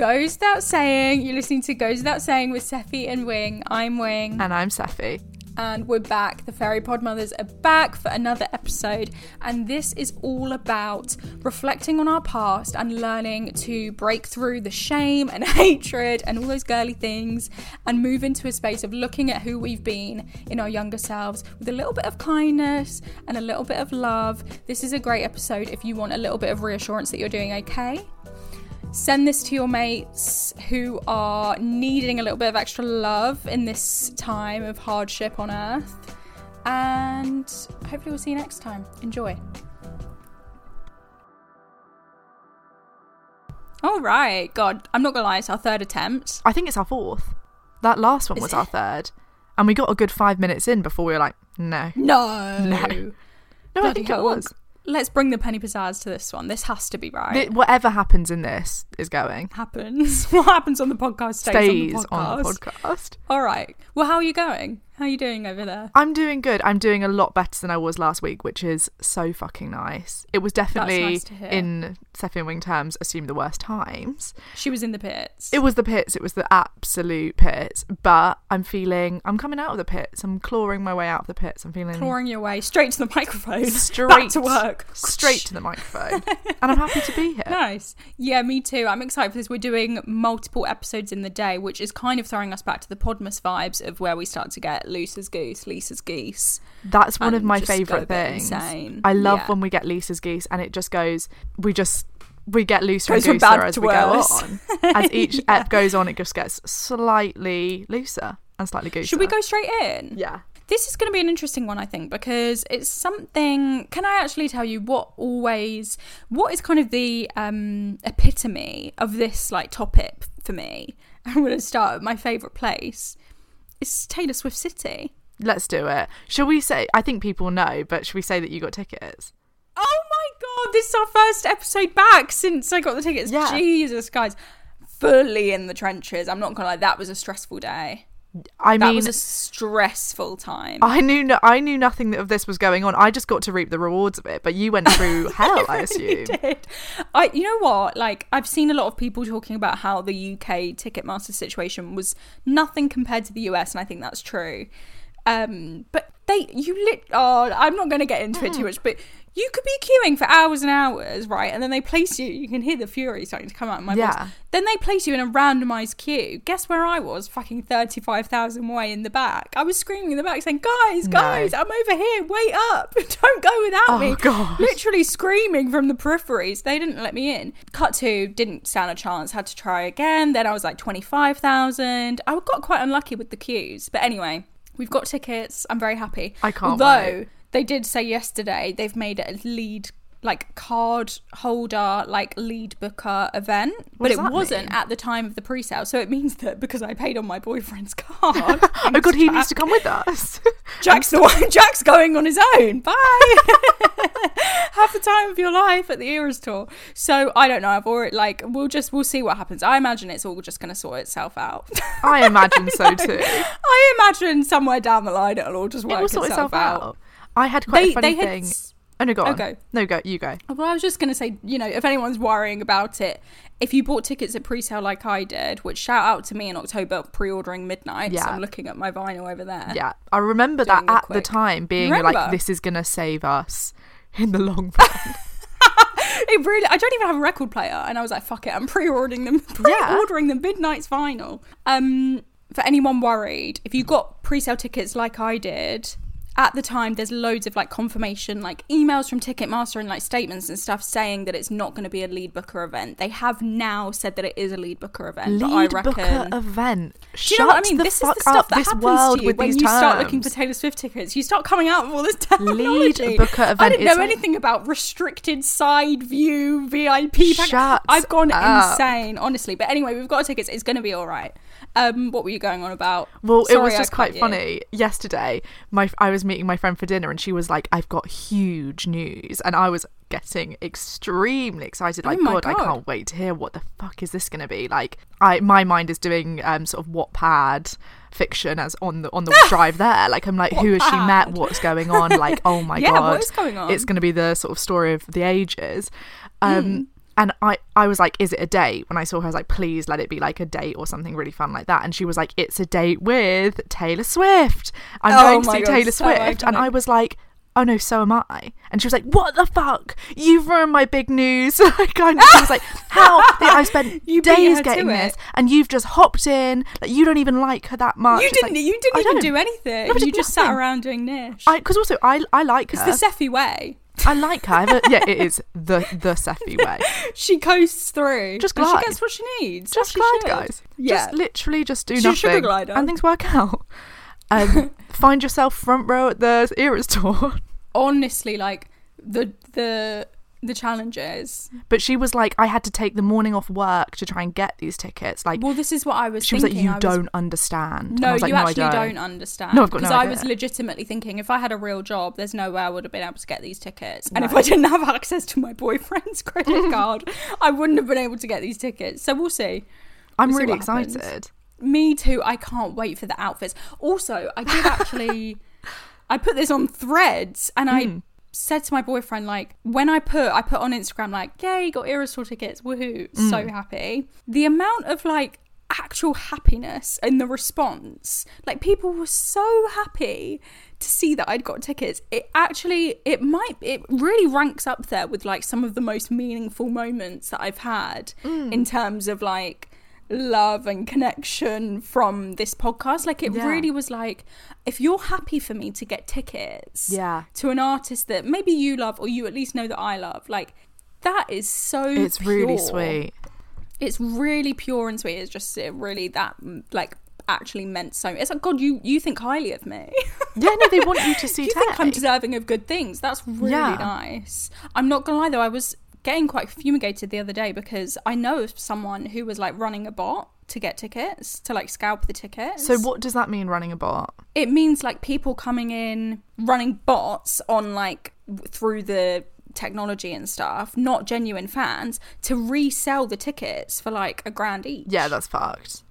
Goes without saying, you're listening to Goes Without Saying with Sephy and Wing. I'm Wing. And I'm Sephy. and we're back. The Fairy Pod Mothers are back for another episode, and this is all about reflecting on our past and learning to break through the shame and hatred and all those girly things and move into a space of looking at who we've been in our younger selves with a little bit of kindness and a little bit of love. This is a great episode if you want a little bit of reassurance that you're doing okay. Send this to your mates who are needing a little bit of extra love in this time of hardship on earth. And hopefully, we'll see you next time. Enjoy. All right. God, I'm not going to lie, it's our third attempt. I think it's our fourth. That last one Is was it? our third. And we got a good five minutes in before we were like, no. No. No. No, I Bloody think it hell, was. Let's bring the penny pizzazz to this one. This has to be right. Th- Whatever happens in this is going. happens. What happens on the podcast stays, Stays on the podcast. on the podcast. All right. Well, how are you going? How are you doing over there? I'm doing good. I'm doing a lot better than I was last week, which is so fucking nice. It was definitely, nice in Sephy and Wing terms, assume the worst times. She was in the pits. It was the pits. It was the absolute pits. But I'm feeling, I'm coming out of the pits. I'm clawing my way out of the pits. I'm feeling clawing your way straight to the microphone. straight Back to work. straight to the microphone. and I'm happy to be here. Nice. Yeah, me too. I'm excited for this. We're doing multiple episodes in the day, which is kind of throwing us back to the Podmas vibes of where we start to get loose as goose, Lisa's geese. That's one of my just go a favourite things. insane. I love Yeah. when we get Lisa's geese and it just goes, we just, we get looser Goes and looser as we go on. As each ep goes on, it just gets slightly looser and slightly gooser. Should we go straight in? Yeah. This is going to be an interesting one, I think, because it's something. Can I actually tell you what always, what is kind of the um, epitome of this like topic for me? I'm going to start at my favourite place. It's Taylor Swift City. Let's do it. Shall we say, I think people know, but should we say that you got tickets? Oh my god, this is our first episode back since I got the tickets. Yeah. Jesus, guys. Fully in the trenches. I'm not gonna lie, that was a stressful day. I That mean, was a stressful time. I knew no, I knew nothing of this was going on. I just got to reap the rewards of it, but you went through hell, I really assume. did. I, you know what? Like, I've seen a lot of people talking about how the UK Ticketmaster situation was nothing compared to the US, and I think that's true. Um, but they, you lit. Oh, I'm not going to get into it too much, but you could be queuing for hours and hours, right? And then they place you. You can hear the fury starting to come out in my Yeah. voice. Then they place you in a randomized queue. Guess where I was? Fucking thirty-five thousand way in the back. I was screaming in the back, saying, "Guys, No. guys, I'm over here. Wait up! Don't go without Oh, me." gosh. Literally screaming from the peripheries. They didn't let me in. Cut to didn't stand a chance. Had to try again. Then I was like twenty-five thousand. I got quite unlucky with the queues, but anyway, we've got tickets. I'm very happy. I can't Although wait. They did say yesterday they've made it a lead like card holder like lead booker event What but it wasn't mean? at the time of the pre-sale so it means that because i paid on my boyfriend's card Oh god, he needs to come with us. Jack's the one. Jack's going on his own. Bye. Have the time of your life at the Eras tour. So I don't know. I've already like we'll just we'll see what happens. I imagine it's all just going to sort itself out. I imagine so too. I imagine somewhere down the line it'll all just work It itself, itself out. I had quite They a funny thing. s- Oh no, go on. Okay. No, go. You go. Well, I was just going to say, you know, if anyone's worrying about it, if you bought tickets at pre-sale like I did, which shout out to me in October pre-ordering midnight. So Yeah. I'm looking at my vinyl over there. Yeah, I remember that at the time being Remember? like, "This is gonna save us in the long run." It really. I don't even have a record player, and I was like, "Fuck it!" I'm pre-ordering them. Pre-ordering the Midnights vinyl. Um, for anyone worried, if you got pre-sale tickets like I did. At the time, there's loads of like confirmation, like emails from Ticketmaster and like statements and stuff saying that it's not going to be a lead booker event. They have now said that it is a lead booker event. but I Lead reckon booker event. Do you know what I mean? This is the stuff that happens world to you with when you terms. start looking for Taylor Swift tickets. You start coming out with all this technology. booker event I didn't know like- anything about restricted side view VIP. pack- Shut I've gone up. insane, honestly. But anyway, we've got tickets. It's going to be all right. Um, what were you going on about? Well, it was just quite you. funny. Yesterday, my I was meeting my friend for dinner, and she was like, "I've got huge news," and I was getting extremely excited. Like, Oh my God, I can't wait to hear what the fuck is this going to be. Like, I my mind is doing um sort of Wattpad fiction as on the on the drive there. Like, I'm like, who has she met? What's going on? Like, oh my Yeah, god, what is going on? It's going to be the sort of story of the ages. Um, Hmm. And I, I was like, is it a date? When I saw her, I was like, please let it be like a date or something really fun like that. And she was like, it's a date with Taylor Swift. I'm Oh going to see God, Taylor so Swift. And. I was like, oh no, so am I. And she was like, what the fuck? You've ruined my big news. I kind of she was like, how? I spent You days getting this and you've just hopped in. Like, you don't even like her that much. You It's didn't. like, you didn't even do anything. No, you just sat around doing niche. Because also, I, I like her. it's the Sephy way. I like her. Yeah, it is the the Sephy way. She coasts through. Just and glide. She gets what she needs. Just glide, should. guys. Yeah. Just literally just do She's a sugar glider. And things work out. Um, find yourself front row at the Eras tour. honestly like the the the challenges But she was like, I had to take the morning off work to try and get these tickets. Like, well this is what i was she was like, you was- don't understand. No was like, you "No, I actually don't. understand No, I've got no because i was legitimately thinking if i had a real job there's no way i would have been able to get these tickets and if i didn't have access to my boyfriend's credit card i wouldn't have been able to get these tickets so we'll see I'm We'll see really what happens. excited. me too i can't wait for the outfits also i did actually i put this on threads and i Hmm. Said to my boyfriend like when i put i put on instagram like yay got eras tour tickets woohoo Hmm. so happy the amount of like actual happiness in the response like people were so happy to see that i'd got tickets it actually it might it really ranks up there with like some of the most meaningful moments that i've had Hmm. in terms of like love and connection from this podcast. Like it Yeah. really was like if you're happy for me to get tickets Yeah. to an artist that maybe you love or you at least know that I love, like that is so It's really sweet. It's really pure and sweet. It's just it really that like actually meant so it's like god you you think highly of me Yeah, no, they want you to see you think i'm deserving of good things that's really Yeah. nice i'm not gonna lie though i was getting quite fumigated the other day because i know of someone who was like running a bot to get tickets to like scalp the tickets So what does that mean, running a bot? it means like people coming in running bots on like through the technology and stuff not genuine fans to resell the tickets for like a grand each Yeah, that's fucked.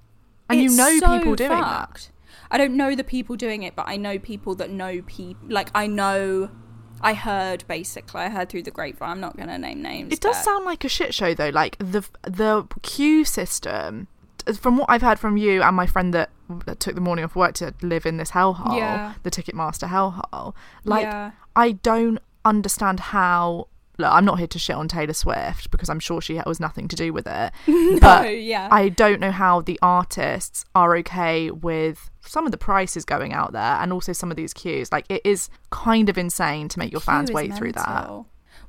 And it's you know so people doing that. I don't know the people doing it, but I know people that know people. Like I know, I heard basically. I heard through the grapevine. I'm not going to name names. It does but- sound like a shit show though. Like the the queue system, from what I've heard from you and my friend that, that took the morning off work to live in this hellhole, Yeah. the Ticketmaster hellhole. Like Yeah. I don't understand how. Look, I'm not here to shit on Taylor Swift because I'm sure she was nothing to do with it. but yeah. I don't know how the artists are okay with some of the prices going out there and also some of these queues. Like it is kind of insane to make your fans wait through that.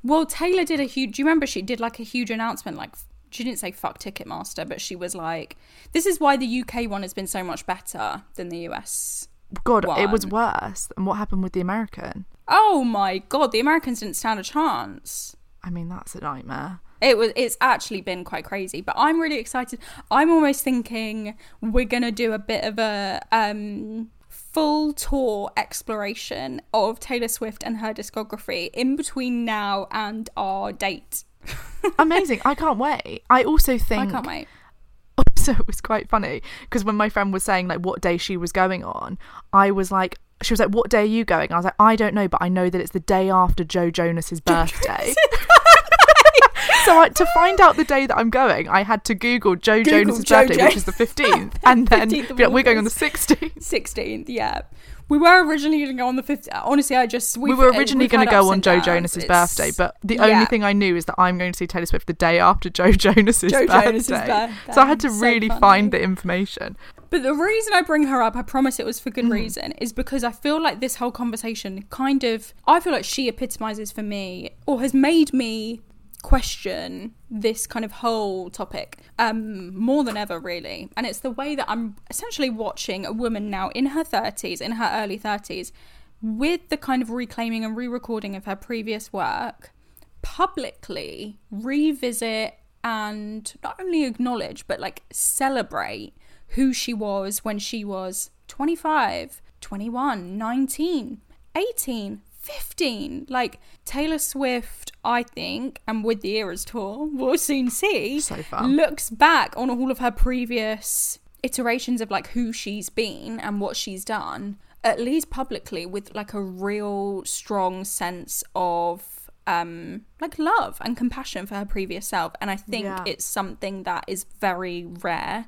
Well, Taylor did a huge. Do you remember she did like a huge announcement? Like she didn't say fuck Ticketmaster, but she was like, "This is why the UK one has been so much better than the US." God, it was worse. And what happened with the American? Oh my god, the Americans didn't stand a chance. I mean, that's a nightmare. It was it's actually been quite crazy, but I'm really excited. I'm almost thinking we're going to do a bit of a um full tour exploration of Taylor Swift and her discography in between now and our date. Amazing. I can't wait. I also think I can't wait. so it was quite funny because when my friend was saying like what day she was going on, I was like, she was like, "What day are you going?" I was like, "I don't know, but I know that it's the day after Joe Jonas's birthday." so I, to find out the day that I'm going, I had to Google Joe Google Jonas's Joe birthday, which is the 15th, and then 15th of be like, we're going on the August. 16th. 16th, yeah. We were originally going to go on the 15th. Honestly, I just. We were originally going to go on Joe. Jonas's birthday, but the yeah. only thing I knew is that I'm going to see Taylor Swift the day after Joe Jonas's Joe birthday. Jonas's birthday. So I had to So really funny. find the information. But the reason I bring her up, I promise it was for Mm. good reason, is because I feel like this whole conversation kind of, I feel like she epitomizes for me, or has made me question this kind of whole topic um more than ever really. And it's the way that i'm essentially watching a woman now in her 30s in her early 30s with the kind of reclaiming and re-recording of her previous work publicly revisit and not only acknowledge but like celebrate who she was when she was 25 21 19 18 15 like taylor swift i think and with the eras tour we'll soon see So looks back on all of her previous iterations of like who she's been and what she's done at least publicly with like a real strong sense of um like love and compassion for her previous self. And i think Yeah. it's something that is very rare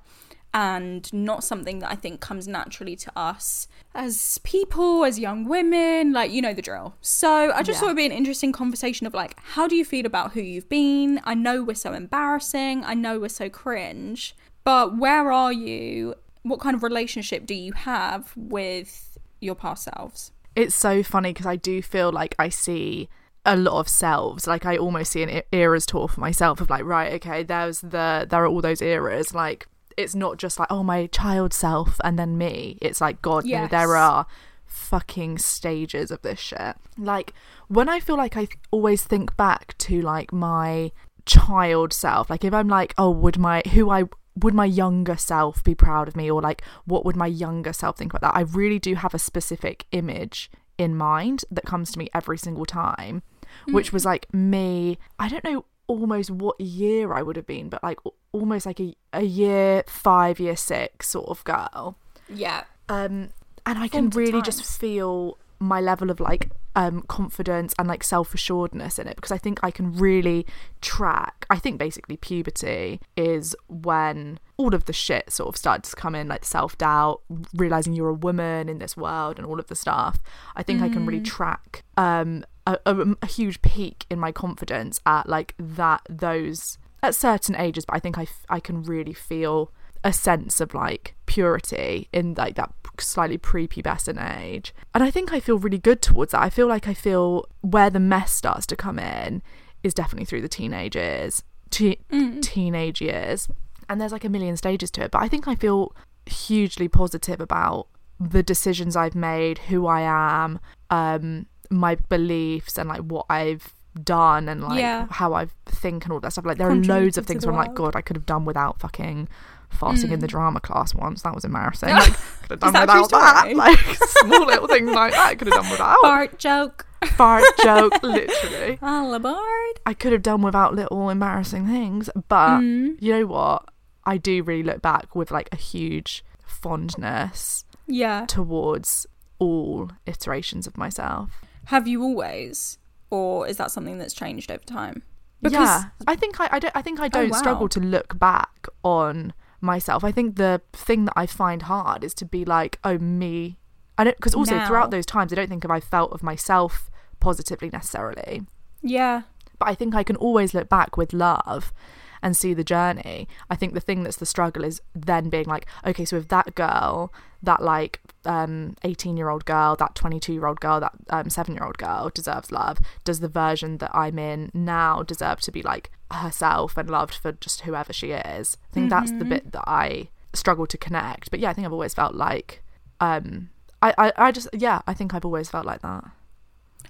and not something that I think comes naturally to us as people, as young women, like you know the drill. So I just Yeah. thought it'd be an interesting conversation of like, how do you feel about who you've been? I know we're so embarrassing, I know we're so cringe, but where are you? What kind of relationship do you have with your past selves? It's so funny because I do feel like I see a lot of selves. Like I almost see an e- eras tour for myself of like, right, okay, there's the there are all those eras. Like it's not just like oh my child self and then me. It's like God, you know, there are fucking stages of this shit. Like when I feel like I th- always think back to like my child self. Like if I'm like, oh, would my who I would my younger self be proud of me or like what would my younger self think about that? I really do have a specific image in mind that comes to me every single time, which hmm. was like me, I don't know almost what year I would have been, but like almost like a, a year 5 year 6 sort of girl Yeah. um and i can really just feel my level of like um confidence and like self-assuredness in it because i think i can really track i think basically puberty is when all of the shit sort of starts to come in like self-doubt realizing you're a woman in this world and all of the stuff. I think i can really track um a, a, a huge peak in my confidence at like that those at certain ages but i think i, f- I can really feel a sense of like purity in like that slightly prepubescent age. And i think i feel really good towards that. I feel like i feel where the mess starts to come in is definitely through the teenage years te- teenage years. And there's like a million stages to it. But i think i feel hugely positive about the decisions i've made who i am um my beliefs and like what i've done and like Yeah. how i think and all that stuff. Like there are loads of things where i'm like god i could have done without fucking fasting in the drama class once that was embarrassing like could have done that without that like small little things like that i could have done without Fart joke. fart joke literally All aboard. I could have done without little embarrassing things, but Mm. you know what? I do really look back with like a huge fondness Yeah. towards all iterations of myself. Have you always, or is that something that's changed over time? yeah, I think I, I don't. I think I don't wow. struggle to look back on myself. I think the thing that I find hard is to be like, oh me. I don't because also Now. throughout those times, I don't think if I felt of myself positively necessarily. Yeah. but I think I can always look back with love and see the journey. I think the thing that's the struggle is then being like, okay, so if that girl, that like um 18 year old girl, that 22 year old girl, that um 7 year old girl deserves love, does the version that I'm in now deserve to be like herself and loved for just whoever she is? I think that's the bit that I struggle to connect. But yeah, I think I've always felt like um I, I, I just yeah, I think I've always felt like that.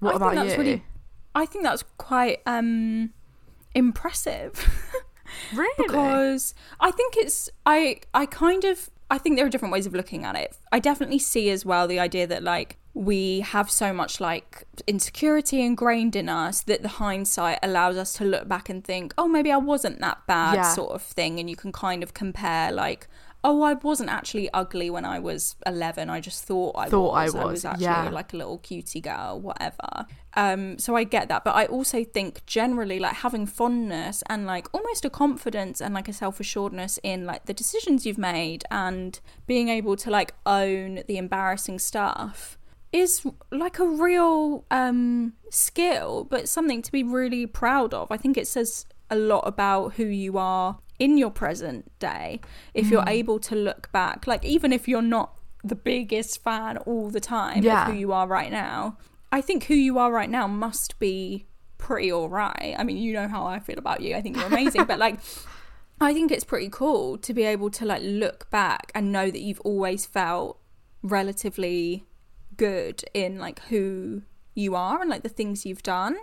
What I about you? Really, I think that's quite um impressive. really? because I think it's I I kind of I think there are different ways of looking at it. I definitely see as well the idea that like we have so much like insecurity ingrained in us that the hindsight allows us to look back and think, oh, maybe I wasn't that bad, Yeah. sort of thing. And you can kind of compare like, oh, I wasn't actually ugly when I was 11. I just thought I Thought I was. I was, was actually yeah. like a little cutie girl, whatever. Um, so I get that, but I also think generally like having fondness and like almost a confidence and like a self assuredness in like the decisions you've made and being able to like own the embarrassing stuff is like a real um skill but something to be really proud of i think it says a lot about who you are in your present day if you're mm. able to look back like even if you're not the biggest fan all the time Yeah. of who you are right now i think who you are right now must be pretty all right i mean you know how i feel about you i think you're amazing but like I think it's pretty cool to be able to like look back and know that you've always felt relatively good in like who you are and like the things you've done.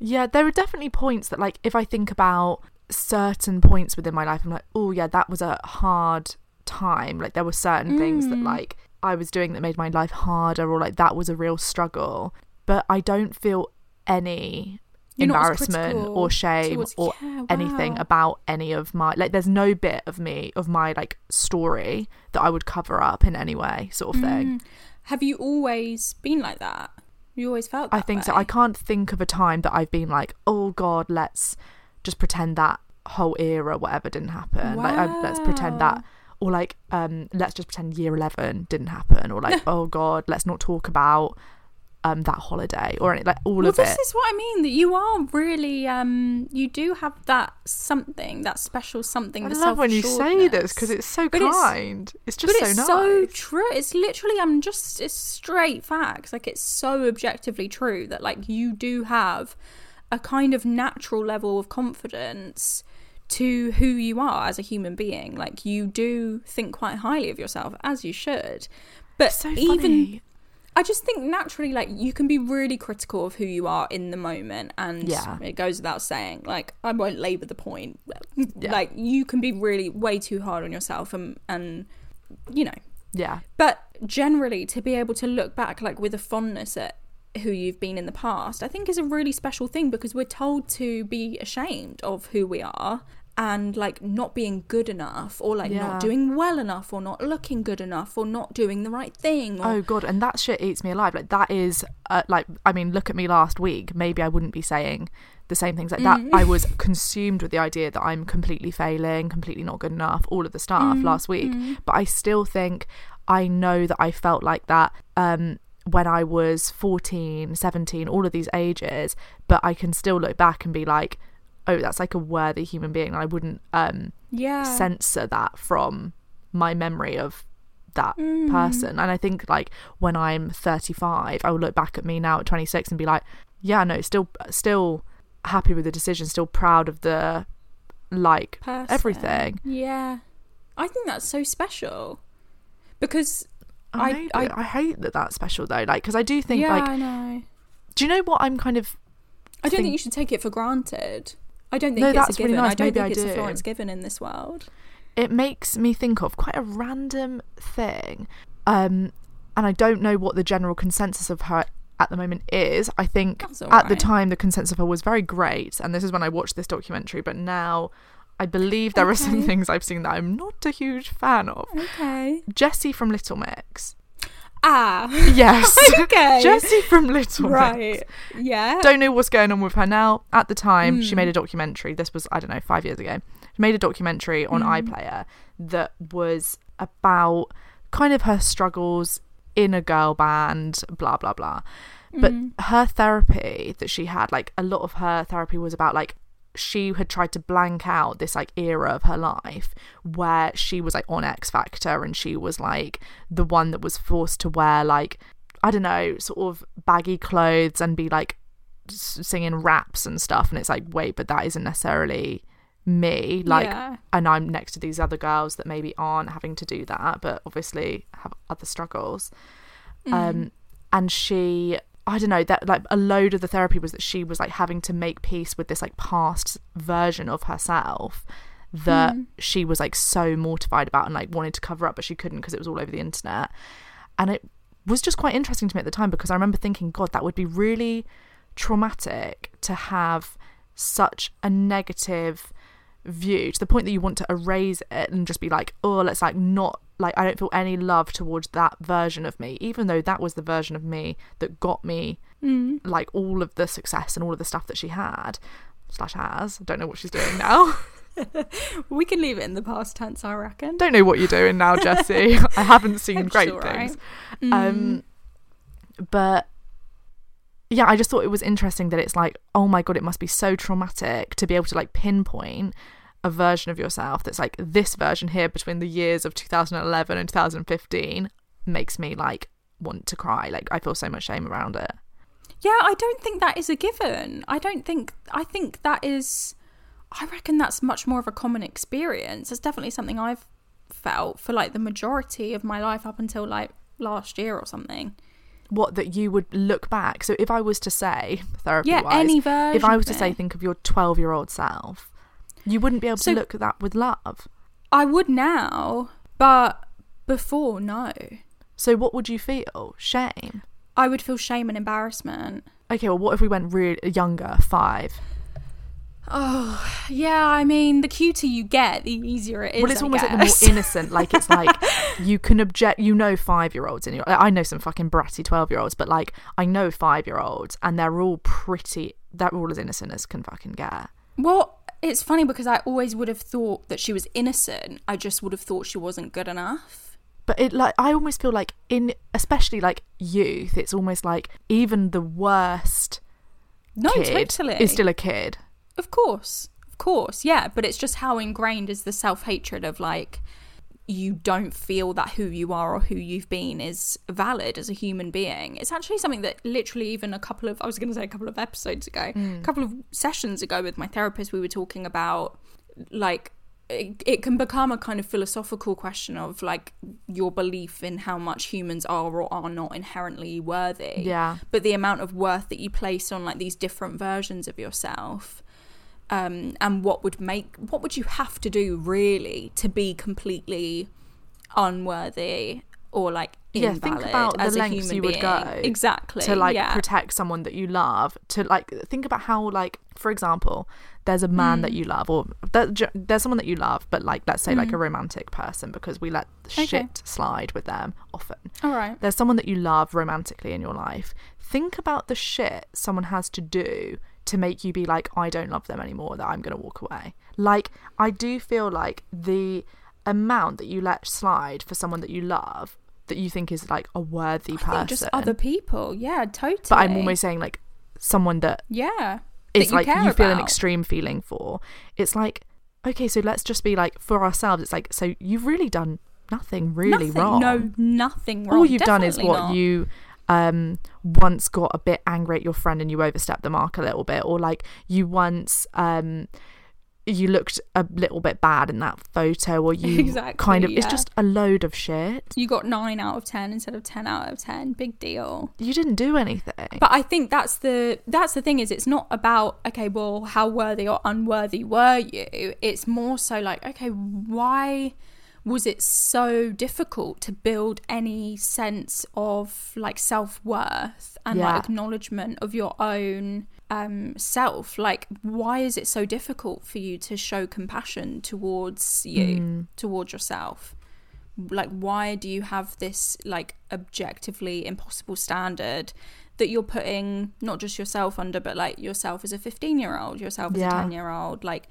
Yeah, there are definitely points that, like, if I think about certain points within my life, I'm like, oh, yeah, that was a hard time. Like, there were certain things Mm. that, like, I was doing that made my life harder, or like, that was a real struggle. But I don't feel any You're embarrassment or shame towards- or Yeah, anything about any of my like there's no bit of me of my like story that I would cover up in any way sort of thing. Mm. Have you always been like that? You always felt that I think so. I can't think of a time that I've been like, oh God, let's just pretend that whole era, whatever, didn't happen. Like, I, let's pretend that, or like, um, let's just pretend year 11 didn't happen, or like, oh God, let's not talk about um that holiday or any, like all well, of this this is what I mean. That you are really, um, you do have that something, that special something. I love when you say this because it's so But it's- kind. It's, just but so it's nice. so true. It's literally, I'm just, it's straight facts. Like it's so objectively true that like you do have a kind of natural level of confidence to who you are as a human being. Like you do think quite highly of yourself, as you should. But so even. I just think naturally, like you can be really critical of who you are in the moment, and Yeah. it goes without saying. Like I won't labour the point. Yeah. Like you can be really way too hard on yourself, and and you know. yeah. But generally, to be able to look back like with a fondness at who you've been in the past, I think is a really special thing because we're told to be ashamed of who we are and like not being good enough or like Yeah. not doing well enough or not looking good enough or not doing the right thing or Oh god, and that shit eats me alive. Like that is uh, like I mean, look at me last week. Maybe I wouldn't be saying the same things like that. I was consumed with the idea that I'm completely failing, completely not good enough, all of the stuff last week. But I still think I know that I felt like that um when I was 14, 17, all of these ages, but I can still look back and be like, oh, that's like a worthy human being. I wouldn't um yeah censor that from my memory of that Mm. person. And I think like when I'm 35, I will look back at me now at 26 and be like, yeah, no, still, still happy with the decision, still proud of the like person. everything. Yeah. I think that's so special. Because I, I, maybe- I, I hate that that's special though. Like, because I do think yeah, like, I know. do you know what I'm kind of I don't think, think- you should take it for granted. I don't think No, it's that's a really given. nice. I don't Maybe think I it's do. a Florence given in this world. it makes me think of quite a random thing um and i don't know what the general consensus of her at the moment is i think at the time the consensus of her was very great and this is when i watched this documentary but now i believe there are some things i've seen that i'm not a huge fan of Okay. Jesy from little mix Ah. yes Okay. Jesy from little mix right. Yeah. don't know what's going on with her now. At the time, Hmm. she made a documentary. This was, I don't know, five years ago. She made a documentary on Hmm. iPlayer that was about kind of her struggles in a girl band, blah, blah, blah. But Hmm. her therapy that she had, like, a lot of her therapy was about, like, she had tried to blank out this like era of her life where she was like on X Factor and she was like the one that was forced to wear like I don't know sort of baggy clothes and be like singing raps and stuff. And it's like wait but that isn't necessarily me. Like Yeah. and I'm next to these other girls that maybe aren't having to do that but obviously have other struggles. Um and she I don't know that like a load of the therapy was that she was like having to make peace with this like past version of herself that hmm. she was like so mortified about and like wanted to cover up but she couldn't because it was all over the internet. And it was just quite interesting to me at the time because I remember thinking god that would be really traumatic to have such a negative view to the point that you want to erase it and just be like, oh, let's like not like I don't feel any love towards that version of me, even though that was the version of me that got me Mm. like all of the success and all of the stuff that she had slash has. Don't know what she's doing now. We can leave it in the past tense, I reckon. don't know what you're doing now, Jesy. I haven't seen great all right. things. Um, but yeah, I just thought it was interesting that it's like, oh my god, it must be so traumatic to be able to like pinpoint a version of yourself that's like this version here between the years of 2011 and 2015 makes me like want to cry. Like I feel so much shame around it. Yeah, I don't think that is a given. I don't think. I think that is. I reckon that's much more of a common experience. It's definitely something I've felt for like the majority of my life up until like last year or something. What that you would look back. So if I was to say therapy Yeah, any version. if I was to say think of your 12 year old self, you wouldn't be able So- to look at that with love. I would now, but before, no. So what would you feel? Shame. I would feel shame and embarrassment. Okay, well, what if we went really younger, five? Oh, yeah. I mean, the cuter you get, the easier it is. well, it's I almost like the more innocent. Like it's like you can object. You know, five year olds in your. I know some fucking bratty twelve year olds, but like I know five year olds, and they're all pretty. They're all as innocent as can fucking get. Well, it's funny because I always would have thought that she was innocent. I just would have thought she wasn't good enough. But it like I almost feel like in especially like youth, it's almost like even the worst No, kid totally. is still a kid. Of course. Of course. Yeah. But it's just how ingrained is the self hatred of like, you don't feel that who you are or who you've been is valid as a human being. It's actually something that literally, even a couple of, I was going to say a couple of episodes ago, mm. a couple of sessions ago with my therapist, we were talking about like, it, it can become a kind of philosophical question of like your belief in how much humans are or are not inherently worthy Yeah. but the amount of worth that you place on like these different versions of yourself um and what would make what would you have to do really to be completely unworthy or like Yeah, think about the lengths you would go exactly to like yeah. protect someone that you love to like think about how like for example there's a man Mm. that you love or j- there's someone that you love but like let's say like a romantic person because we let Mm. Okay. shit slide with them often all right there's someone that you love romantically in your life think about the shit someone has to do to make you be like i don't love them anymore that i'm going to walk away. Like i do feel like the amount that you let slide for someone that you love that you think is like a worthy person just other people. Yeah totally. But i'm almost saying like someone that yeah. It's like you feel an extreme feeling for. It's like okay so let's just be like for ourselves it's like so you've really done nothing really nothing, wrong. no nothing wrong. all you've done is what not. you um once got a bit angry at your friend and you overstepped the mark a little bit or like you once um you looked a little bit bad in that photo or you Exactly, kind of it's just a load of shit. You got 9 out of 10 instead of 10 out of 10 big deal. You didn't do anything. But I think that's the that's the thing is it's not about okay, well, how worthy or unworthy were you? It's more so like, okay, why was it so difficult to build any sense of like self-worth and Yeah. like acknowledgement of your own um self? Like why is it so difficult for you to show compassion towards you, towards yourself? like why do you have this like objectively impossible standard that you're putting not just yourself under but like yourself as a 15 year old yourself as Yeah. a 10 year old like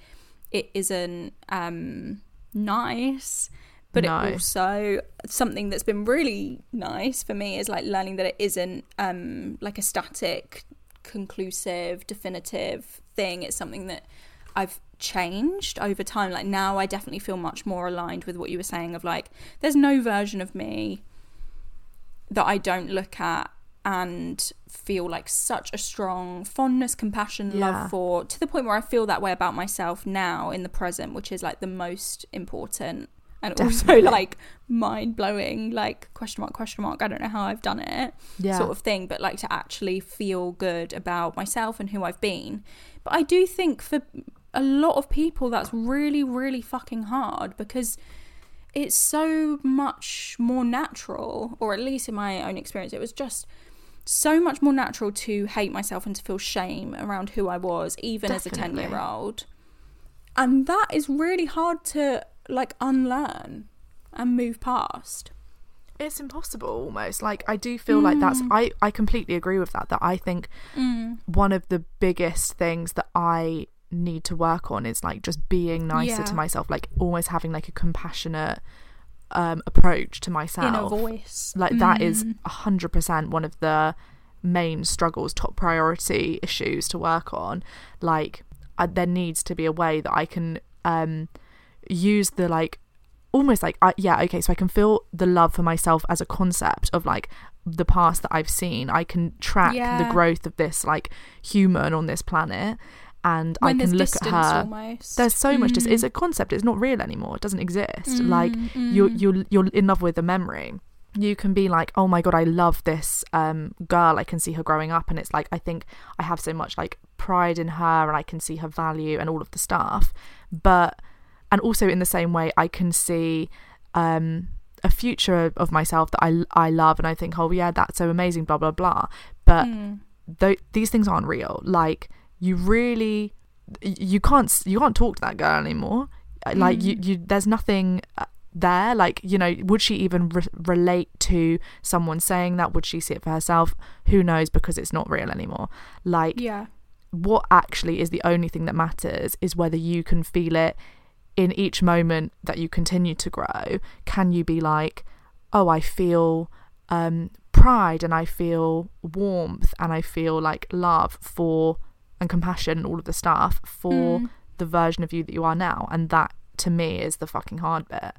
it isn't um nice but No. it also something that's been really nice for me is like learning that it isn't um like a static conclusive definitive thing it's something that I've changed over time. Like now, I definitely feel much more aligned with what you were saying of like, there's no version of me that I don't look at and feel like such a strong fondness, compassion, Yeah. love for, to the point where I feel that way about myself now in the present, which is like the most important and Definitely. also like mind blowing, like question mark, question mark. I don't know how I've done it, Yeah. sort of thing, but like to actually feel good about myself and who I've been. But I do think for a lot of people that's really, really fucking hard because it's so much more natural, or at least in my own experience, it was just so much more natural to hate myself and to feel shame around who I was, even as a 10 year old. And that is really hard to like unlearn and move past. it's impossible almost like i do feel like that's mm. i i completely agree with that that i think mm. one of the biggest things that i need to work on is like just being nicer Yeah. to myself like almost having like a compassionate um approach to myself. Inner voice. like that is a hundred percent one of the main struggles top priority issues to work on. Like I, there needs to be a way that i can um use the like almost like I, yeah okay so i can feel the love for myself as a concept of like the past that i've seen. I can track the growth of this like human on this planet and When i can look at her almost. there's so much dis- Mm. it's a concept it's not real anymore it doesn't exist like you're you're you're in love with a memory you can be like oh my god i love this um girl i can see her growing up and it's like i think i have so much like pride in her and i can see her value and all of the stuff but and also in the same way i can see um a future of myself that i i love and i think oh yeah that's so amazing blah blah blah but th- these things aren't real like you really you can't you can't talk to that girl anymore. Uh, like you you there's nothing uh, there. Like you know would she even re- relate to someone saying that? Would she see it for herself? Who knows? Because it's not real anymore. Like yeah. what actually is the only thing that matters is whether you can feel it in each moment that you continue to grow. Can you be like oh i feel um pride and i feel warmth and i feel like love for and compassion and all of the stuff for hmm. the version of you that you are now and that to me is the fucking hard bit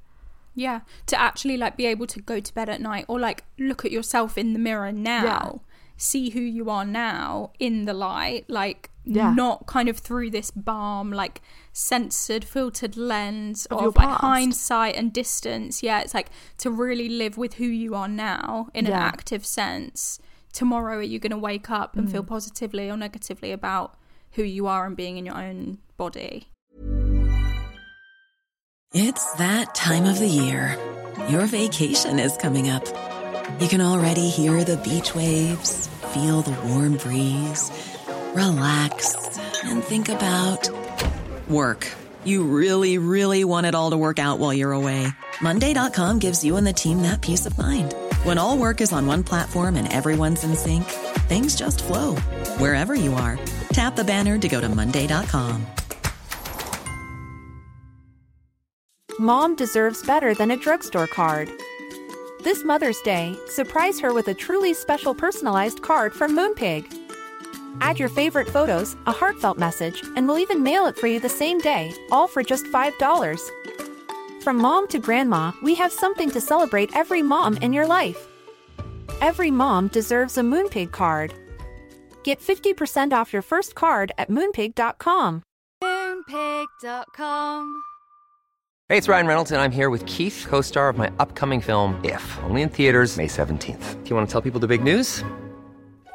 Yeah, to actually like be able to go to bed at night or like look at yourself in the mirror now, see who you are now in the light, like Yeah. not kind of through this balm, like censored, filtered lens Of of, like past. hindsight and distance. Yeah, it's like to really live with who you are now in an active sense. Tomorrow, are you going to wake up and Mm. feel positively or negatively about who you are and being in your own body? It's that time of the year. Your vacation is coming up. You can already hear the beach waves, feel the warm breeze, relax, and think about work. You really, really want it all to work out while you're away. Monday.com gives you and the team that peace of mind. When all work is on one platform and everyone's in sync, things just flow wherever you are. Tap the banner to go to Monday.com. Mom deserves better than a drugstore card. This Mother's Day, surprise her with a truly special personalized card from Moonpig. Add your favorite photos, a heartfelt message, and we'll even mail it for you the same day, all for just $5. From mom to grandma, we have something to celebrate every mom in your life. Every mom deserves a Moonpig card. Get 50% off your first card at moonpig.com. Moonpig.com. Hey, it's Ryan Reynolds, and I'm here with Keith, co star of my upcoming film, If, only in theaters, May 17th. Do you want to tell people the big news?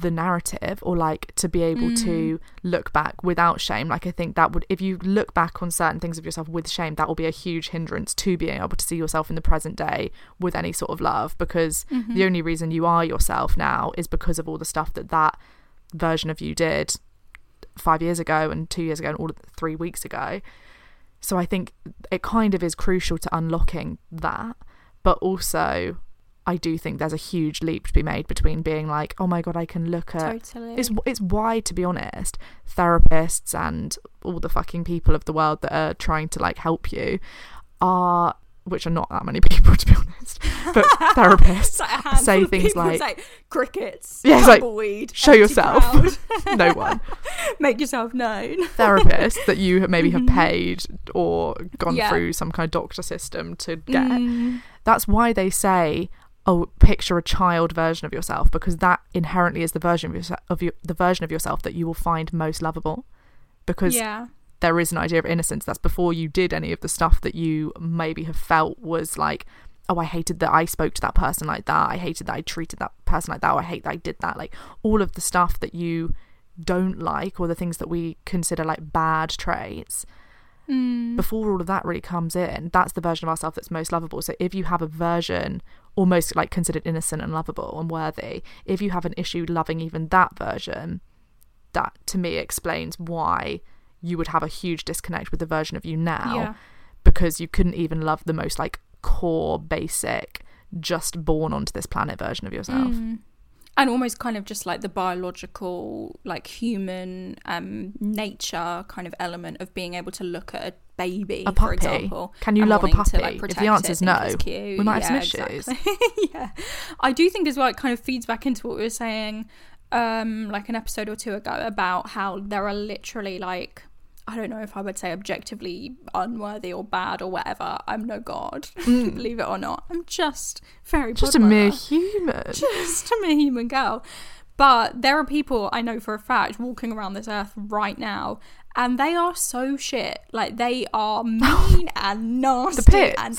the narrative or like to be able to mm. look back without shame. Like I think that would if you look back on certain things of yourself with shame, that will be a huge hindrance to being able to see yourself in the present day with any sort of love because mm-hmm. the only reason you are yourself now is because of all the stuff that that version of you did 5 years ago and 2 years ago and all 3 weeks ago. So I think it kind of is crucial to unlocking that, but also I do think there's a huge leap to be made between being like, oh my god, I can look at Totally. it's it's wide to be honest. Therapists and all the fucking people of the world that are trying to like help you are which are not that many people to be honest, but therapists say things like, like, crickets, Yeah, it's like, tumbleweed, show yourself. no one make yourself known. therapists that you maybe have paid or gone Yeah. through some kind of doctor system to get. Mm. That's why they say, "Oh, picture a child version of yourself," because that inherently is the version of yourself of you, the version of yourself that you will find most lovable. Because Yeah. there is an idea of innocence. That's before you did any of the stuff that you maybe have felt was like, oh, I hated that I spoke to that person like that. I hated that I treated that person like that. Or I hate that I did that. Like all of the stuff that you don't like or the things that we consider like bad traits. Mm. Before all of that really comes in, that's the version of ourselves that's most lovable. So if you have a version almost like considered innocent and lovable and worthy, if you have an issue loving even that version, that to me explains why you would have a huge disconnect with the version of you now Yeah. because you couldn't even love the most like core basic just born onto this planet version of yourself and almost kind of just like the biological like human um nature kind of element of being able to look at a baby A for puppy. example Can you love a wanting to, puppy? like, If the answer is no, we might have Yeah, some issues. exactly. yeah i do think as well it kind of feeds back into what we were saying um like an episode or two ago about how there are literally like I don't know if I would say objectively unworthy or bad or whatever. I'm no god, believe it or not. I'm just very Mm. just a mere human just a mere human girl. But there are people I know for a fact walking around this earth right now, and they are so shit. Like they are mean and nasty and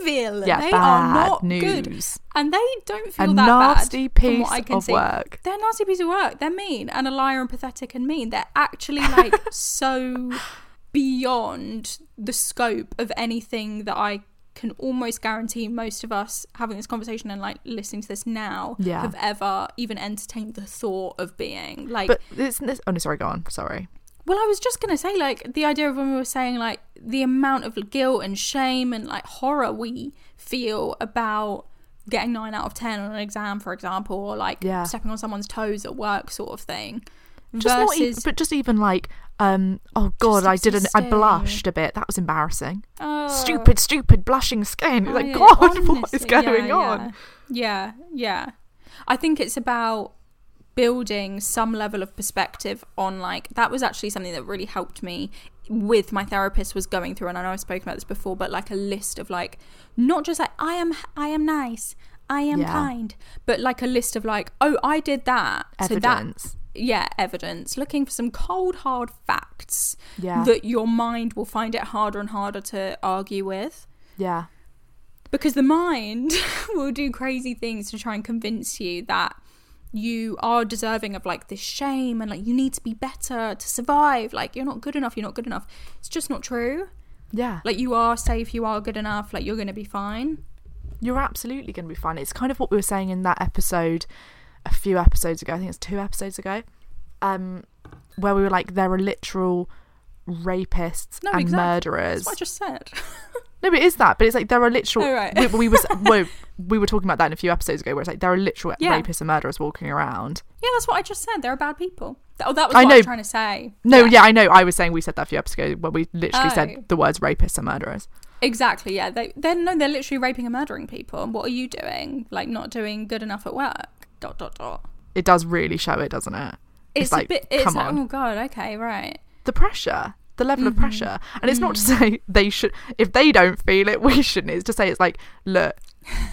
evil. Yeah, they bad are not good, news. and they don't feel A that nasty bad. from what piece I can of see. work. They're a nasty piece of work. They're mean and a liar and pathetic and mean. They're actually like so beyond the scope of anything that I can almost guarantee most of us having this conversation and like listening to this now Yeah. have ever even entertained the thought of being like but isn't this oh no sorry go on sorry well i was just gonna say like the idea of when we were saying like the amount of guilt and shame and like horror we feel about getting 9 out of 10 on an exam for example or like Yeah. stepping on someone's toes at work sort of thing just not even, versus but just even like um oh god i didn't i blushed a bit that was embarrassing Oh. stupid stupid blushing skin Oh, like yeah, god what is going yeah, on Yeah, yeah. I think it's about building some level of perspective on like that was actually something that really helped me with my therapist was going through and I know I've spoken about this before but like a list of like not just like I am I am nice I am Yeah. kind but like a list of like oh I did that so that Evidence. yeah evidence looking for some cold hard facts Yeah. that your mind will find it harder and harder to argue with yeah because the mind will do crazy things to try and convince you that you are deserving of like this shame and like you need to be better to survive like you're not good enough you're not good enough it's just not true yeah like you are safe you are good enough like you're going to be fine you're absolutely going to be fine. It's kind of what we were saying in that episode a few episodes ago. I think it's two episodes ago, um, where we were like, there are literal rapists no and exactly murderers. that's what i just said No, but it is that. But it's like there are literal. Oh, right. we, we was we, we were talking about that in a few episodes ago, where it's like there are literal Yeah. rapists and murderers walking around. yeah that's what i just said there are bad people oh that was I what know. i was trying to say No, yeah. I know. I was saying we said that a few episodes ago, where we literally Oh. said the words rapists and murderers. exactly yeah they they're no they're literally raping and murdering people and what are you doing like not doing good enough at work dot dot dot It does really show it, doesn't it? it's, like, a bit it's come like, on. oh god okay right the pressure the level Mm-hmm. of pressure. And it's not to Mm. say they should if they don't feel it we shouldn't. It's to say it's like look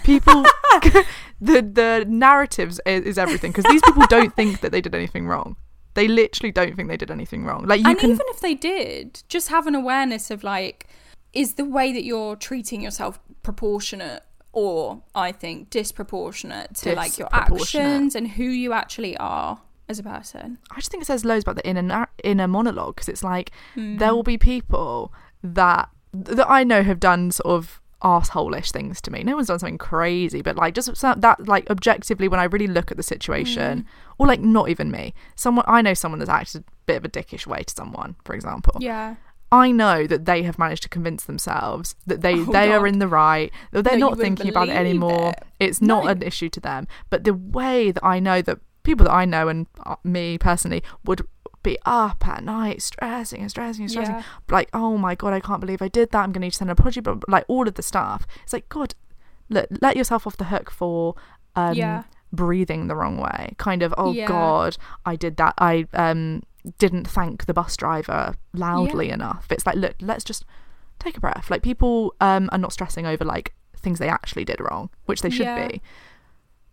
people the the narratives is, is everything because these people don't think that they did anything wrong. They literally don't think they did anything wrong. Like you and can even if they did, just have an awareness of like, is the way that you're treating yourself proportionate or I think disproportionate to like your actions and who you actually are as a person? I just think it says loads about the inner inner monologue because it's like Hmm. there will be people that that I know have done sort of arsehole-ish things to me. No one's done something crazy, but like just that like objectively when I really look at the situation, Hmm. or like not even me, someone I know someone that's acted a bit of a dickish way to someone, for example. Yeah. I know that they have managed to convince themselves that they Oh, they are in the right. They're No, not thinking about it anymore. it. It's not No. an issue to them. But the way that I know that people that I know and uh, me personally would be up at night stressing and stressing and stressing Yeah. like oh my god I can't believe I did that. I'm going to need to send an apology but like all of the stuff. It's like god look let yourself off the hook for um Yeah. breathing the wrong way. Kind of oh Yeah. god I did that. I um didn't thank the bus driver loudly enough. It's like look let's just take a breath. Like people um are not stressing over like things they actually did wrong which they should be.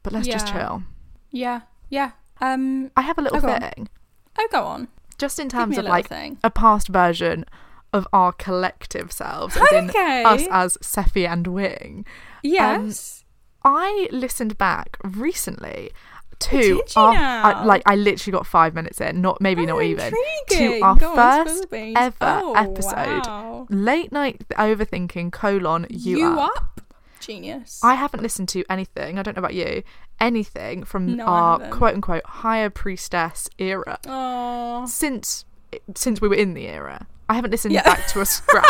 But let's just chill. Yeah. Yeah. Um I have a little Oh, thing oh go on. just in terms of like thing. a past version of our collective selves, as in Okay. us as Sephy and Wing. Yes. I listened back recently to our? I, like I literally got five minutes in, not maybe not Oh, even to our Go first ever Oh, episode, wow. late night overthinking colon you, you up. up? Genius. I haven't listened to anything. I don't know about you. Anything from No, our quote unquote higher priestess era Oh. since since we were in the era. I haven't listened Yeah. back to a scrap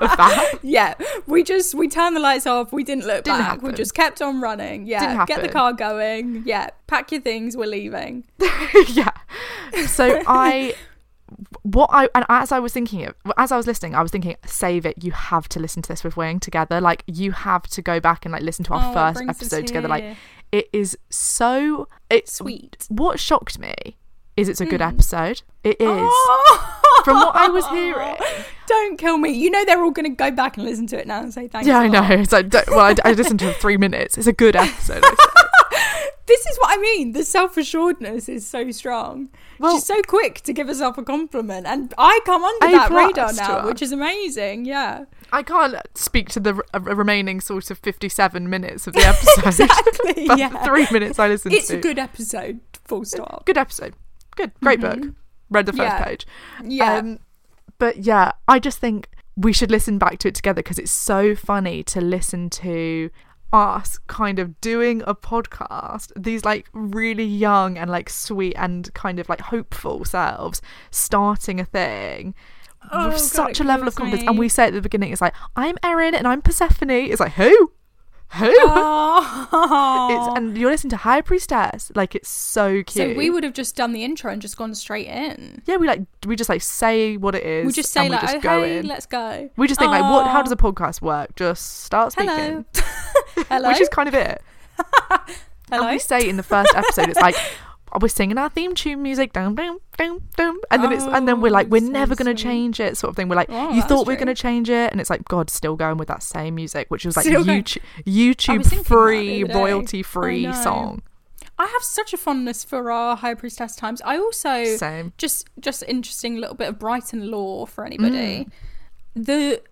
of that. Yeah, we just we turned the lights off. We didn't look Didn't back. We just kept on running. Yeah, Didn't get the car going. Yeah, pack your things. We're leaving. yeah. So I, what I and as I was thinking of, as I was listening, I was thinking, save it. You have to listen to this with Wing together. Like you have to go back and like listen to our Oh, first episode together. Like it is so it's Sweet. What shocked me is it's a good hmm. episode. It is. Oh. From what I was hearing. Don't kill me. You know they're all going to go back and listen to it now and say thanks. Yeah, I know. It's like, don't- well, I, I listened to three minutes. It's a good episode. This is what I mean. The self assuredness is so strong. Well- She's so quick to give herself a compliment, and I come under that radar now, which is amazing. Yeah, I can't speak to the r- remaining sort of 57 minutes of the episode. exactly. but yeah, three minutes I listened it's to. It's a good episode. Full stop. good episode. Good, great book. Read the first Mm-hmm. Yeah. page. Yeah. Um, but yeah, I just think we should listen back to it together because it's so funny to listen to us kind of doing a podcast these like really young and like sweet and kind of like hopeful selves starting a thing Oh, with God, such a level of confidence me. and we say at the beginning it's like i'm erin and i'm persephone. It's like who? Who? Oh. it's and you're listening to high priestess. Like it's so cute so we would have just done the intro and just gone straight in. yeah we like we just like say what it is We just say and like, just "Oh, go hey, in. let's go." we just think like what how does a podcast work? Just start speaking Hello. Which is kind of it Hello. and we say in the first episode it's like we're singing our theme tune music dum dum dum dum and then it's and then we're like Oh, we're so never going to change it sort of thing we're like Oh, you thought we are going to change it and it's like god still going with that same music which was like Still YouTube YouTube free the other day. royalty free song I have such a fondness for our high priestess times. I also Same. just just interesting little bit of Brighton lore for anybody. Mm. The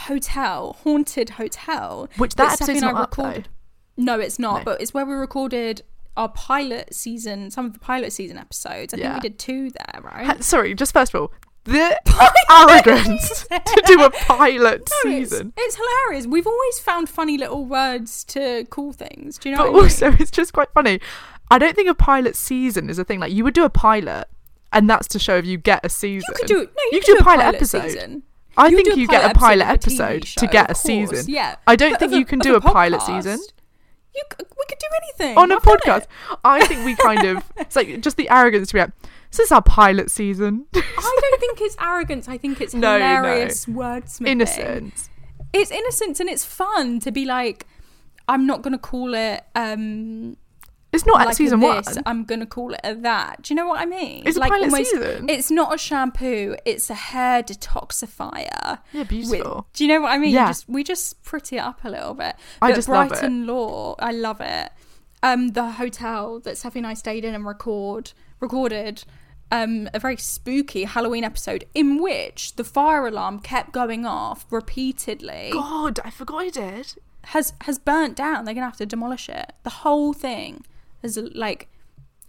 hotel, haunted hotel, Which that Sephy episode's and I up, though. recorded- No, it's not. No. But it's where we recorded our pilot season, some of the pilot season episodes. I Yeah. think we did two there, right? Ha- sorry just first of all the arrogance to do a pilot No, season it's hilarious. We've always found funny little words to call things. Do you know but what I mean? also it's just quite funny. I don't think a pilot season is a thing. Like you would do a pilot, and that's to show if you get a season. You could do no. You, You could could do do a pilot episode. Season. I You think you get a pilot episode a TV to get a season. Yeah, I don't But think of you can do a pilot season You, we could do anything on a I've podcast. I think we kind of it's like just the arrogance to be like, this is our pilot season. I don't think it's arrogance. I think it's No, no. hilarious wordsmithing. Innocence. It's innocence and it's fun to be like, I'm not gonna call it um It's not like at season a one. I'm gonna call it a that. Do you know what I mean? It's a like pilot season. It's not a shampoo. It's a hair detoxifier. Yeah, with- beautiful. do you know what I mean? Yeah. Just we just pretty it up a little bit. I But just love it. Brighton Lore, I love it. Um, the hotel that Sephy and I stayed in and record recorded um a very spooky Halloween episode in which the fire alarm kept going off repeatedly God, I forgot I did. has has burnt down. They're gonna have to demolish it. The whole thing is like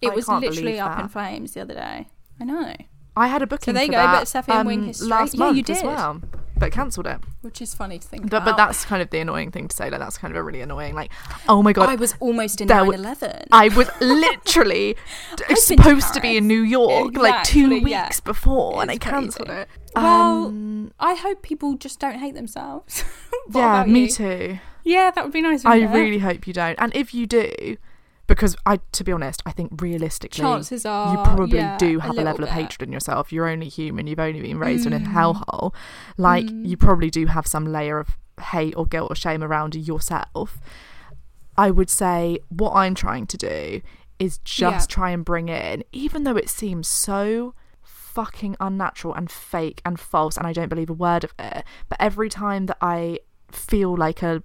it I was literally up in flames the other day. I know, I had a booking there you for go, that Sephy and Wing um, history. last Yeah, you month as did. well, but cancelled it. which is funny to think But, about. but that's kind of the annoying thing to say. Like that's kind of a really annoying. Like, oh my god, I was almost in 9/11. I was literally been to supposed to be in New York like two weeks yeah. before, and I cancelled it. Well, Um, I hope people just don't hate themselves. Yeah, me you? too. Yeah, that would be nice. I it? really hope you don't. And if you do, because I, to be honest, I think realistically, Chances are you probably yeah, do have a, little level of hatred in yourself. You're only human. You've only been raised in a Mm. hellhole. Like you probably do have some layer of hate or guilt or shame around yourself. I would say what I'm trying to do is just Yeah. try and bring in, even though it seems so fucking unnatural and fake and false, and I don't believe a word of it. But every time that I feel like a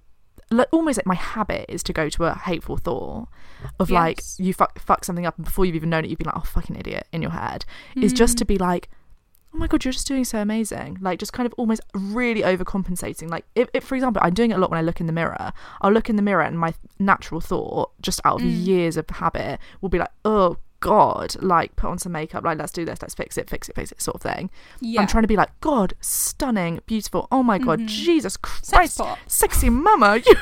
almost like my habit is to go to a hateful thought of like you fuck fuck something up and before you've even known it you've been like oh fucking idiot in your head is just to be like oh my god, you're just doing so amazing. Like just kind of almost really overcompensating. Like if, if for example, I'm doing it a lot when I look in the mirror. I'll look in the mirror and my natural thought, just out of Mm. years of habit, will be like, oh god, like put on some makeup, like let's do this, let's fix it, fix it, fix it, sort of thing. Yeah. I'm trying to be like, God, stunning, beautiful. Oh my god, Jesus Christ, sexy mama, you're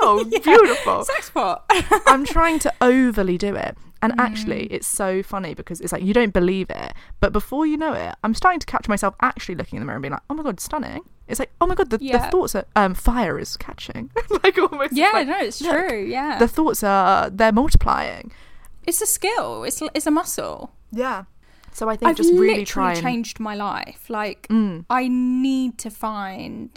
so beautiful. Sex pot. I'm trying to overly do it. And Mm. actually, it's so funny because it's like you don't believe it, but before you know it, I'm starting to catch myself actually looking in the mirror and being like, "Oh my god, stunning!" It's like, "Oh my god, the, the thoughts are um, fire is catching." like almost. yeah, like, no, it's true. Yeah. The thoughts are they're multiplying. It's a skill. It's it's a muscle. Yeah. So I think I've just really try and changed my life. Like Mm. I need to find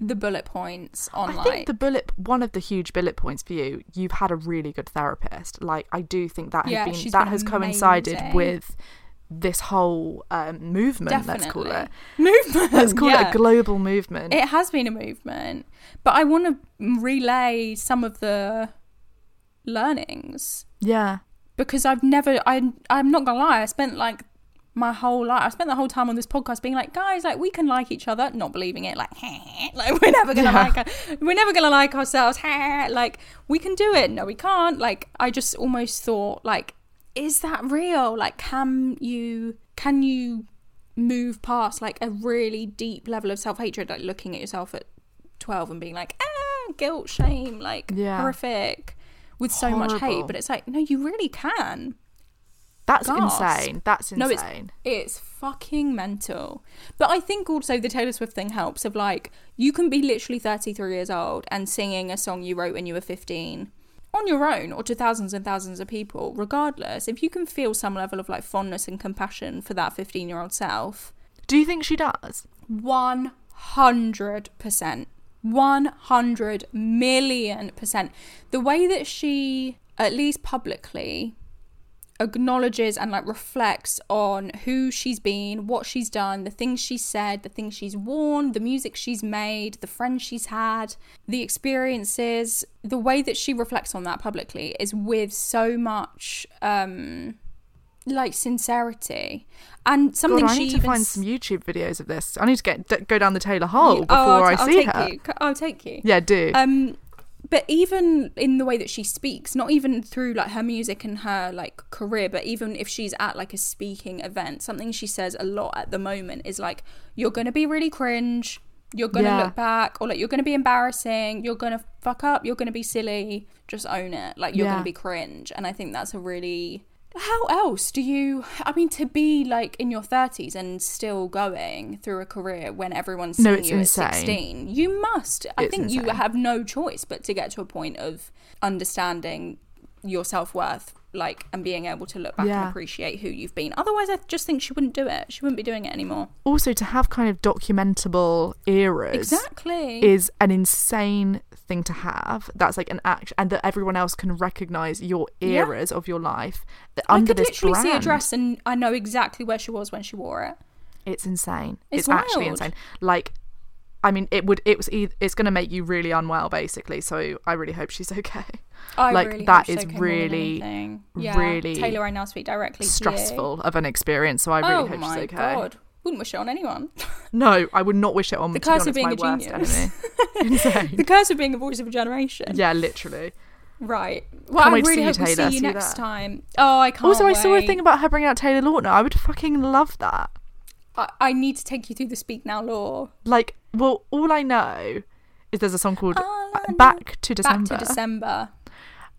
the bullet points on I think the bullet, one of the huge bullet points for you, you've had a really good therapist. Like I do think that has Yeah, been that been has coincided with this whole um, movement. Let's call it. movement. Let's call yeah. it a global movement. It has been a movement, but I want to relay some of the learnings yeah. Because I've never. I I'm not gonna lie. I spent like my whole life. I spent the whole time on this podcast being like, guys, like we can like each other, not believing it. Like, like we're never gonna Yeah. like. We're never gonna like ourselves. like we can do it. No, we can't. Like I just almost thought like, is that real? Like, can you can you move past like a really deep level of self hatred, like looking at yourself at twelve and being like, ah, guilt, shame, like Yeah. horrific. With so much hate, but it's like, no, you really can. That's Gasp. insane. That's insane. No, it's it's fucking mental. But I think also the Taylor Swift thing helps. Of like, you can be literally thirty three years old and singing a song you wrote when you were fifteen on your own or to thousands and thousands of people. Regardless, if you can feel some level of like fondness and compassion for that fifteen year old self, Do you think she does? one hundred percent. 100 million percent. The way that she, at least publicly, acknowledges and like reflects on who she's been, what she's done, the things she's said, the things she's worn, the music she's made, the friends she's had, the experiences, the way that she reflects on that publicly is with so much um like sincerity and something God, I she need to even find s- some YouTube videos of this. I need to get d- go down the Taylor hole Yeah, before oh, I'll I t- I'll see take her. You. I'll take you. Yeah, do. Um, but even in the way that she speaks, not even through like her music and her like career, but even if she's at like a speaking event, something she says a lot at the moment is like, "You're gonna be really cringe. You're gonna Yeah. look back, or like you're gonna be embarrassing. You're gonna fuck up. You're gonna be silly. Just own it. Like you're Yeah. gonna be cringe." And I think that's a really how else do you I mean to be like in your 30s and still going through a career when everyone's No, seeing it's you insane. at 16 you must I It's think you have no choice but to get to a point of understanding your self-worth like and being able to look back Yeah. and appreciate who you've been otherwise I just think she wouldn't do it she wouldn't be doing it anymore also, to have kind of documentable eras exactly is an insane thing to have. That's like an act, and that everyone else can recognize your Yeah. eras of your life that I under could this literally see a dress and I know exactly where she was when she wore it It's insane. It's It's, actually insane. Like, I mean, it would. It was. eith- It's going to make you really unwell, basically. So I really hope she's okay. I like really that hope is okay, really, yeah. really Taylor I now speak directly to you. stressful of an experience. So I really oh hope she's okay. Oh my god wouldn't wish it on anyone No, I would not wish it on. The curse be of being a genius. enemy. Insane. the curse of being a voice of a generation yeah, literally. right well Can't I really see you, hope we see you See you next there. time oh I can't also, I saw a thing about her bringing out Taylor Lautner. I would fucking love that. I, I need to take you through the Speak Now lore Like, well, all I know is there's a song called All Back to December, back to December.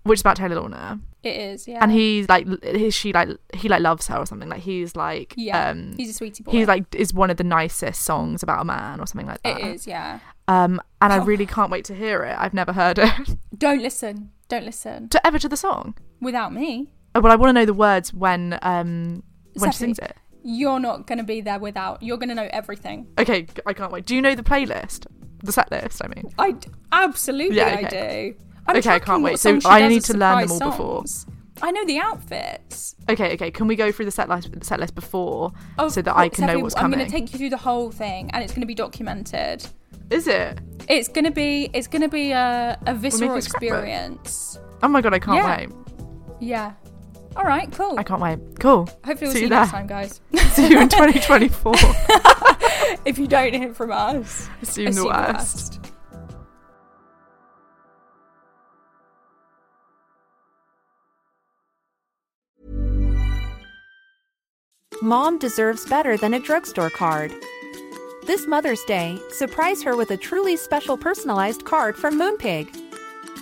Which is about Taylor Lautner. it is yeah. And he's like he, she like he like loves her or something. Like he's like yeah um he's a sweetie boy. he's like is one of the nicest songs about a man or something like that. it is yeah. Um and i really can't wait to hear it. I've never heard it. Don't listen. Don't listen. To ever to the song? Without me. Oh, well i want to know the words when um when she sings it you're not gonna be there without you're gonna know everything okay i can't wait do you know the playlist the set list i mean I d- absolutely Yeah, I do. I'm Okay, I can't wait. So I need to learn them all before. songs. I know the outfits. okay okay can we go through the set list set list before Of so that i can know what's I'm going to take you through the whole thing, and it's going to be documented. is it It's going to be it's going to be a, a visceral experience. oh my god i can't Yeah. wait Yeah, All right, cool. I can't wait. Cool. Hopefully, we'll see, see, you you next time, guys. see you in 2024. if you don't hear from us, Assume, the worst. Mom deserves better than a drugstore card. This Mother's Day, surprise her with a truly special personalized card from Moonpig.